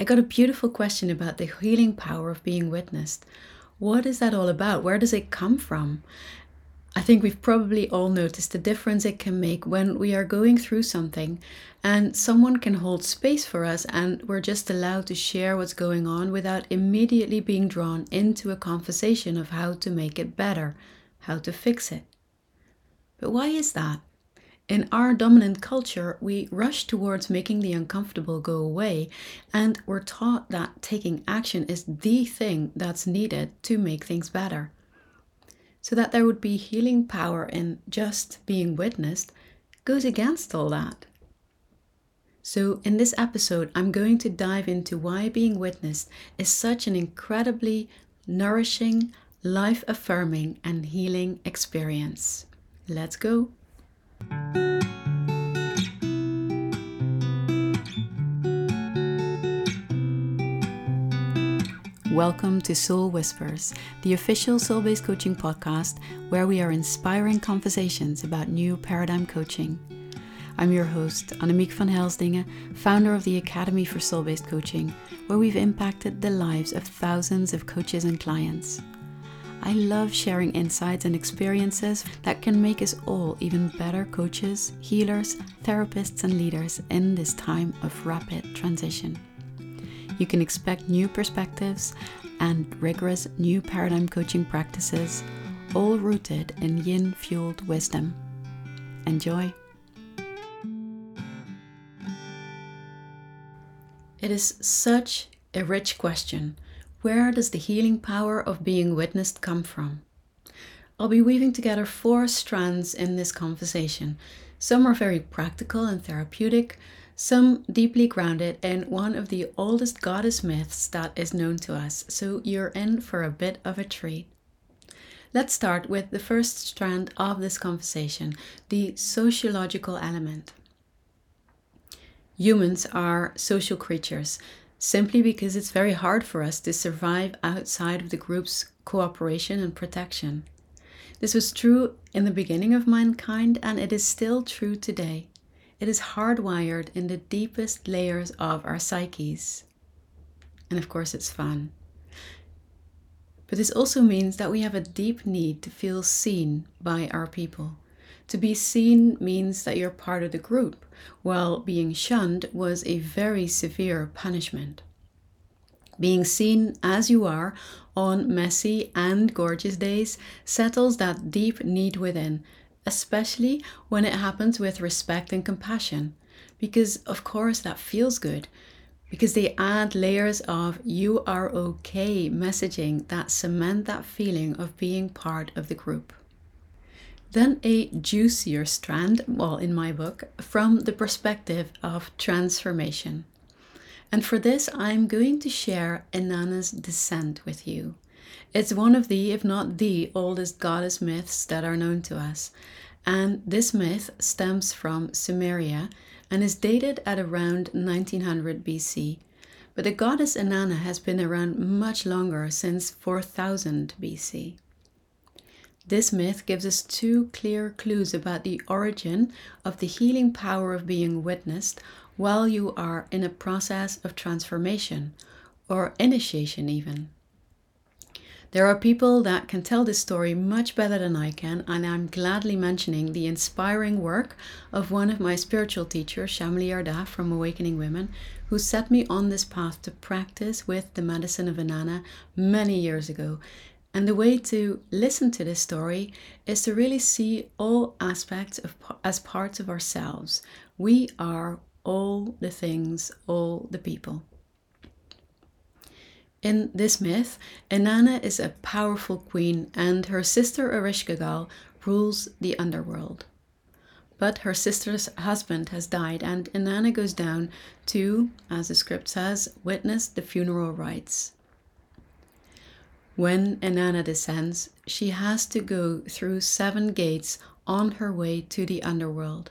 I got a beautiful question about the healing power of being witnessed. What is that all about? Where does it come from? I think we've probably all noticed the difference it can make when we are going through something and someone can hold space for us and we're just allowed to share what's going on without immediately being drawn into a conversation of how to make it better, how to fix it. But why is that? In our dominant culture, we rush towards making the uncomfortable go away, and we're taught that taking action is the thing that's needed to make things better so that there would be healing power in just being witnessed, goes against all that. So, in this episode, I'm going to dive into why being witnessed is such an incredibly nourishing, life affirming, and healing experience. Let's go. Welcome to Soul Whispers, the official soul based coaching podcast where we are inspiring conversations about new paradigm coaching. I'm your host, Annemiek van Helsdingen, founder of the Academy for Soul Based Coaching, where we've impacted the lives of thousands of coaches and clients. I love sharing insights and experiences that can make us all even better coaches, healers, therapists, and leaders in this time of rapid transition. You can expect new perspectives and rigorous new paradigm coaching practices, all rooted in yin fueled wisdom. Enjoy! It is such a rich question. Where does the healing power of being witnessed come from? I'll be weaving together four strands in this conversation. Some are very practical and therapeutic, some deeply grounded in one of the oldest goddess myths that is known to us, so you're in for a bit of a treat. Let's start with the first strand of this conversation the sociological element. Humans are social creatures simply because it's very hard for us to survive outside of the group's cooperation and protection. This was true in the beginning of mankind and it is still true today. It is hardwired in the deepest layers of our psyches. And of course, it's fun. But this also means that we have a deep need to feel seen by our people. To be seen means that you're part of the group, while being shunned was a very severe punishment. Being seen as you are on messy and gorgeous days settles that deep need within especially when it happens with respect and compassion, because of course that feels good. Because they add layers of you are okay messaging that cement that feeling of being part of the group. Then a juicier strand, well, in my book, from the perspective of transformation. And for this, I'm going to share Inanna's descent with you. It's one of the, if not the, oldest goddess myths that are known to us. And this myth stems from Sumeria and is dated at around 1900 BC. But the goddess Inanna has been around much longer, since 4000 BC. This myth gives us two clear clues about the origin of the healing power of being witnessed while you are in a process of transformation, or initiation even. There are people that can tell this story much better than I can, and I'm gladly mentioning the inspiring work of one of my spiritual teachers, Chameli Ardagh from Awakening Women, who set me on this path to practice with the medicine of Inanna many years ago. And the way to listen to this story is to really see all aspects of as parts of ourselves. We are all the things, all the people. In this myth, Inanna is a powerful queen and her sister Ereshkigal rules the underworld. But her sister's husband has died and Inanna goes down to, as the script says, witness the funeral rites. When Inanna descends, she has to go through seven gates on her way to the underworld.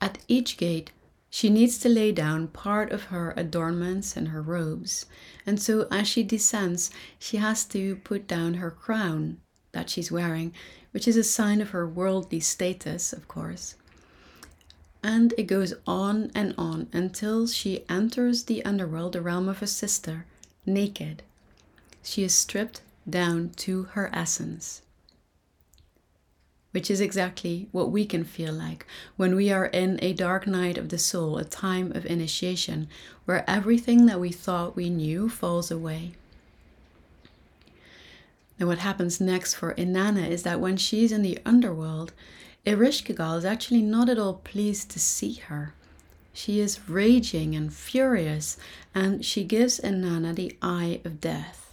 At each gate, she needs to lay down part of her adornments and her robes, and so as she descends, she has to put down her crown that she's wearing, which is a sign of her worldly status, of course. And it goes on and on until she enters the underworld, the realm of her sister, naked. She is stripped down to her essence which is exactly what we can feel like when we are in a dark night of the soul, a time of initiation, where everything that we thought we knew falls away. And what happens next for Inanna is that when she's in the underworld, Ereshkigal is actually not at all pleased to see her. She is raging and furious, and she gives Inanna the eye of death.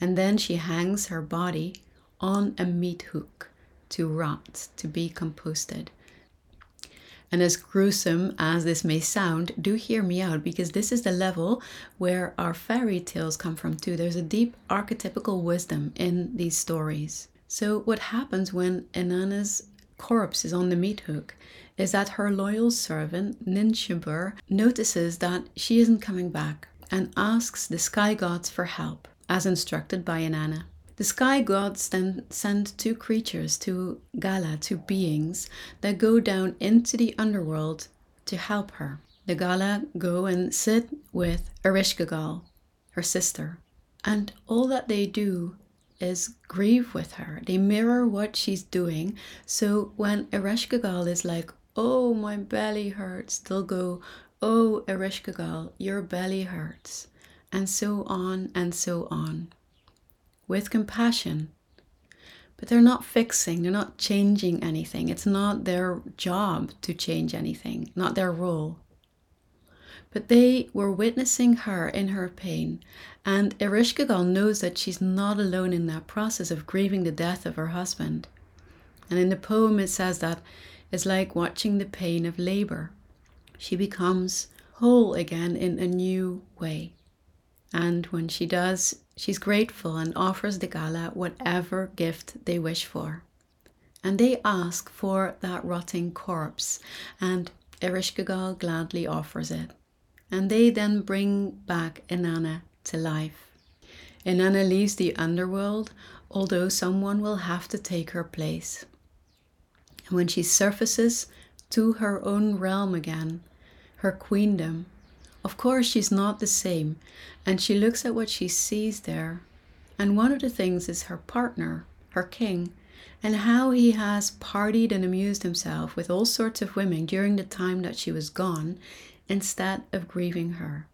And then she hangs her body on a meat hook to rot, to be composted. And as gruesome as this may sound, do hear me out because this is the level where our fairy tales come from too. There's a deep archetypical wisdom in these stories. So, what happens when Inanna's corpse is on the meat hook is that her loyal servant, Ninshubur, notices that she isn't coming back and asks the sky gods for help, as instructed by Inanna. The sky gods then send two creatures to Gala, two beings that go down into the underworld to help her. The Gala go and sit with Ereshkigal, her sister, and all that they do is grieve with her. They mirror what she's doing. So when Ereshkigal is like, oh, my belly hurts, they'll go, oh, Ereshkigal, your belly hurts. And so on and so on with compassion. But they're not fixing, they're not changing anything. It's not their job to change anything, not their role. But they were witnessing her in her pain, and Ereshkigal knows that she's not alone in that process of grieving the death of her husband. And in the poem, it says that it's like watching the pain of labor. She becomes whole again in a new way. And when she does, she's grateful and offers the gala whatever gift they wish for. And they ask for that rotting corpse, and Ereshkigal gladly offers it. And they then bring back Inanna to life. Inanna leaves the underworld, although someone will have to take her place. And when she surfaces to her own realm again, her queendom, of course, she's not the same, and she looks at what she sees there. And one of the things is her partner, her king, and how he has partied and amused himself with all sorts of women during the time that she was gone, instead of grieving her.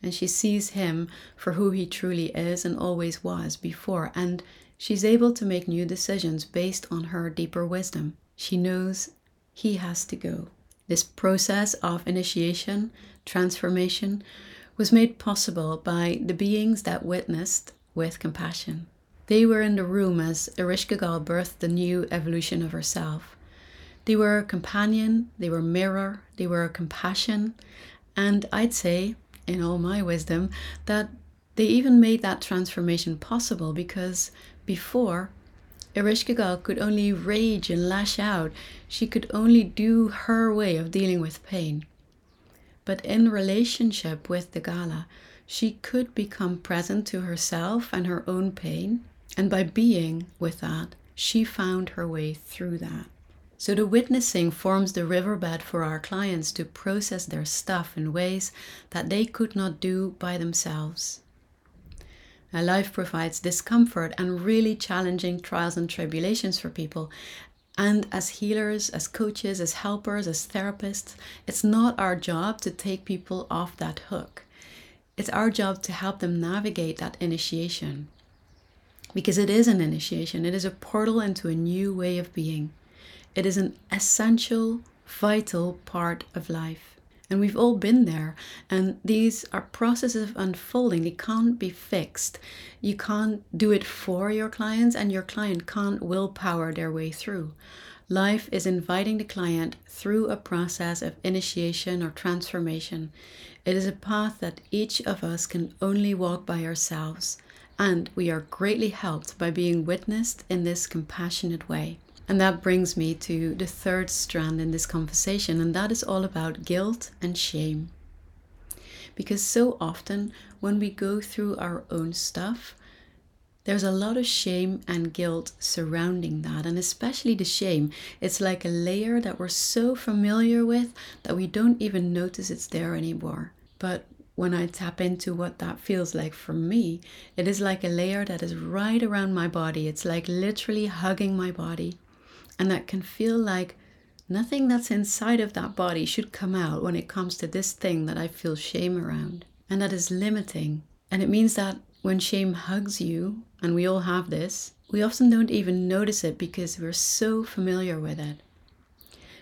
And she sees him for who he truly is and always was before, and she's able to make new decisions based on her deeper wisdom. She knows he has to go. This process of initiation transformation was made possible by the beings that witnessed with compassion. They were in the room as Ereshkigal birthed the new evolution of herself. They were a companion, they were mirror, they were a compassion, and I'd say, in all my wisdom, that they even made that transformation possible because before Ereshkigal could only rage and lash out. She could only do her way of dealing with pain. But in relationship with the Gala, she could become present to herself and her own pain. And by being with that, she found her way through that. So the witnessing forms the riverbed for our clients to process their stuff in ways that they could not do by themselves. Now, life provides discomfort and really challenging trials and tribulations for people, and as healers, as coaches, as helpers, as therapists, it's not our job to take people off that hook. It's our job to help them navigate that initiation. Because it is an initiation, it is a portal into a new way of being. It is an essential, vital part of life. And we've all been there. And these are processes of unfolding. They can't be fixed. You can't do it for your clients, and your client can't willpower their way through. Life is inviting the client through a process of initiation or transformation. It is a path that each of us can only walk by ourselves, and we are greatly helped by being witnessed in this compassionate way. And that brings me to the third strand in this conversation, and that is all about guilt and shame. Because so often when we go through our own stuff, there's a lot of shame and guilt surrounding that, and especially the shame. It's like a layer that we're so familiar with that we don't even notice it's there anymore. But when I tap into what that feels like for me, it is like a layer that is right around my body. It's like literally hugging my body, and that can feel like nothing that's inside of that body should come out when it comes to this thing that I feel shame around. And that is limiting. And it means that when shame hugs you, and we all have this, we often don't even notice it because we're so familiar with it.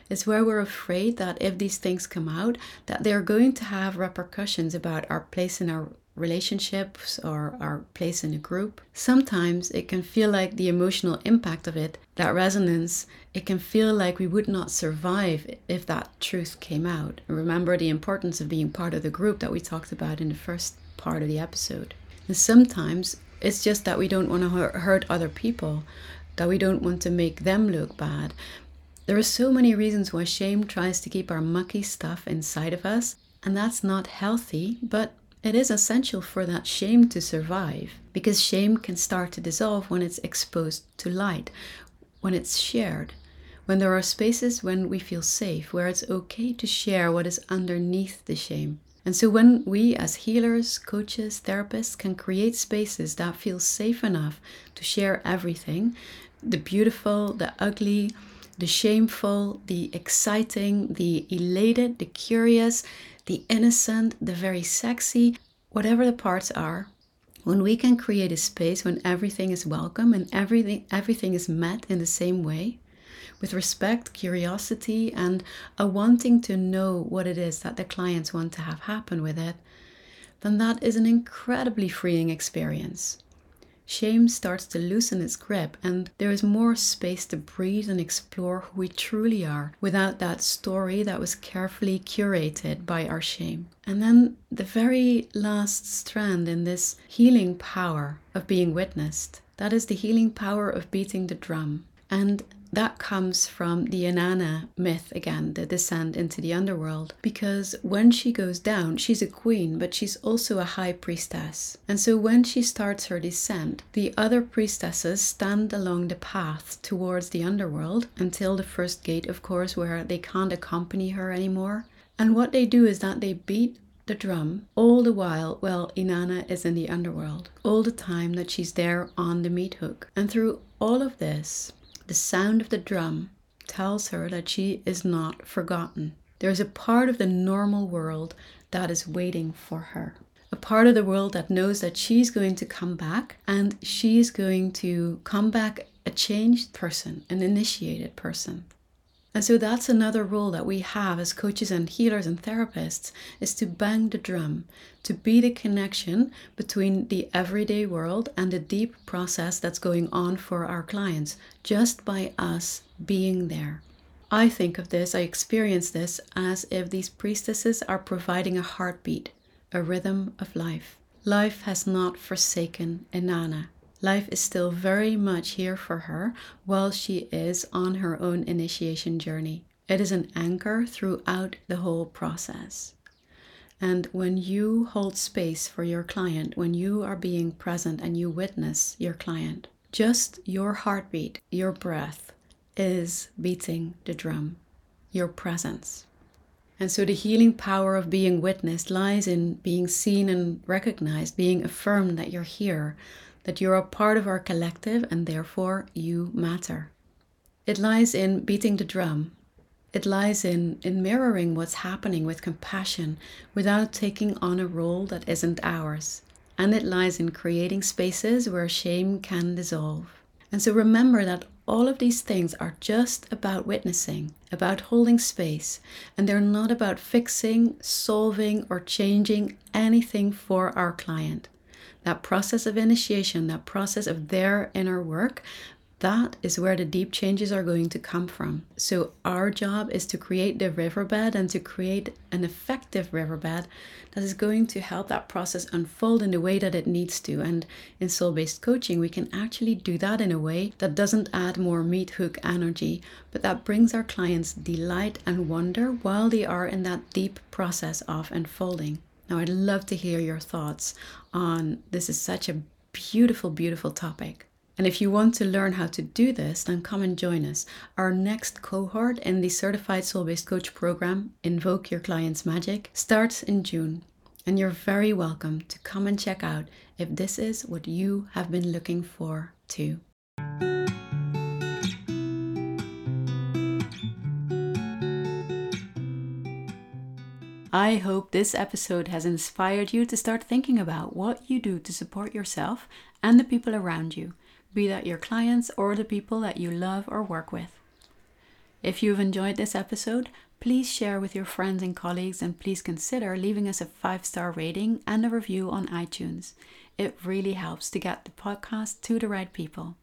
It's where we're afraid that if these things come out, that they're going to have repercussions about our place in our relationships or our place in a group. Sometimes it can feel like the emotional impact of it, that resonance, it can feel like we would not survive if that truth came out. Remember the importance of being part of the group that we talked about in the first part of the episode. And sometimes it's just that we don't want to hurt other people, that we don't want to make them look bad. There are so many reasons why shame tries to keep our mucky stuff inside of us, and that's not healthy, but it is essential for that shame to survive because shame can start to dissolve when it's exposed to light, when it's shared, when there are spaces when we feel safe, where it's okay to share what is underneath the shame. And so, when we as healers, coaches, therapists can create spaces that feel safe enough to share everything the beautiful, the ugly, the shameful, the exciting, the elated, the curious, the innocent, the very sexy, whatever the parts are, when we can create a space when everything is welcome and everything everything is met in the same way, with respect, curiosity, and a wanting to know what it is that the clients want to have happen with it, then that is an incredibly freeing experience. Shame starts to loosen its grip, and there is more space to breathe and explore who we truly are without that story that was carefully curated by our shame. And then the very last strand in this healing power of being witnessed that is the healing power of beating the drum. And that comes from the Inanna myth again, the descent into the underworld. Because when she goes down, she's a queen, but she's also a high priestess. And so when she starts her descent, the other priestesses stand along the path towards the underworld until the first gate, of course, where they can't accompany her anymore. And what they do is that they beat the drum all the while while Inanna is in the underworld, all the time that she's there on the meat hook. And through all of this, the sound of the drum tells her that she is not forgotten. There is a part of the normal world that is waiting for her. A part of the world that knows that she's going to come back and she's going to come back a changed person, an initiated person. And so that's another role that we have as coaches and healers and therapists is to bang the drum, to be the connection between the everyday world and the deep process that's going on for our clients just by us being there. I think of this, I experience this as if these priestesses are providing a heartbeat, a rhythm of life. Life has not forsaken Inanna. Life is still very much here for her while she is on her own initiation journey. It is an anchor throughout the whole process. And when you hold space for your client, when you are being present and you witness your client, just your heartbeat, your breath is beating the drum, your presence. And so the healing power of being witnessed lies in being seen and recognized, being affirmed that you're here, that you're a part of our collective and therefore you matter. It lies in beating the drum. It lies in, in mirroring what's happening with compassion without taking on a role that isn't ours. And it lies in creating spaces where shame can dissolve. And so remember that all of these things are just about witnessing, about holding space, and they're not about fixing, solving, or changing anything for our client that process of initiation, that process of their inner work, that is where the deep changes are going to come from. So, our job is to create the riverbed and to create an effective riverbed that is going to help that process unfold in the way that it needs to. And in soul based coaching, we can actually do that in a way that doesn't add more meat hook energy, but that brings our clients delight and wonder while they are in that deep process of unfolding. Now, I'd love to hear your thoughts on this is such a beautiful, beautiful topic. And if you want to learn how to do this, then come and join us. Our next cohort in the Certified Soul Based Coach program, Invoke Your Client's Magic, starts in June. And you're very welcome to come and check out if this is what you have been looking for too. I hope this episode has inspired you to start thinking about what you do to support yourself and the people around you be that your clients or the people that you love or work with. If you've enjoyed this episode, please share with your friends and colleagues and please consider leaving us a five star rating and a review on iTunes. It really helps to get the podcast to the right people.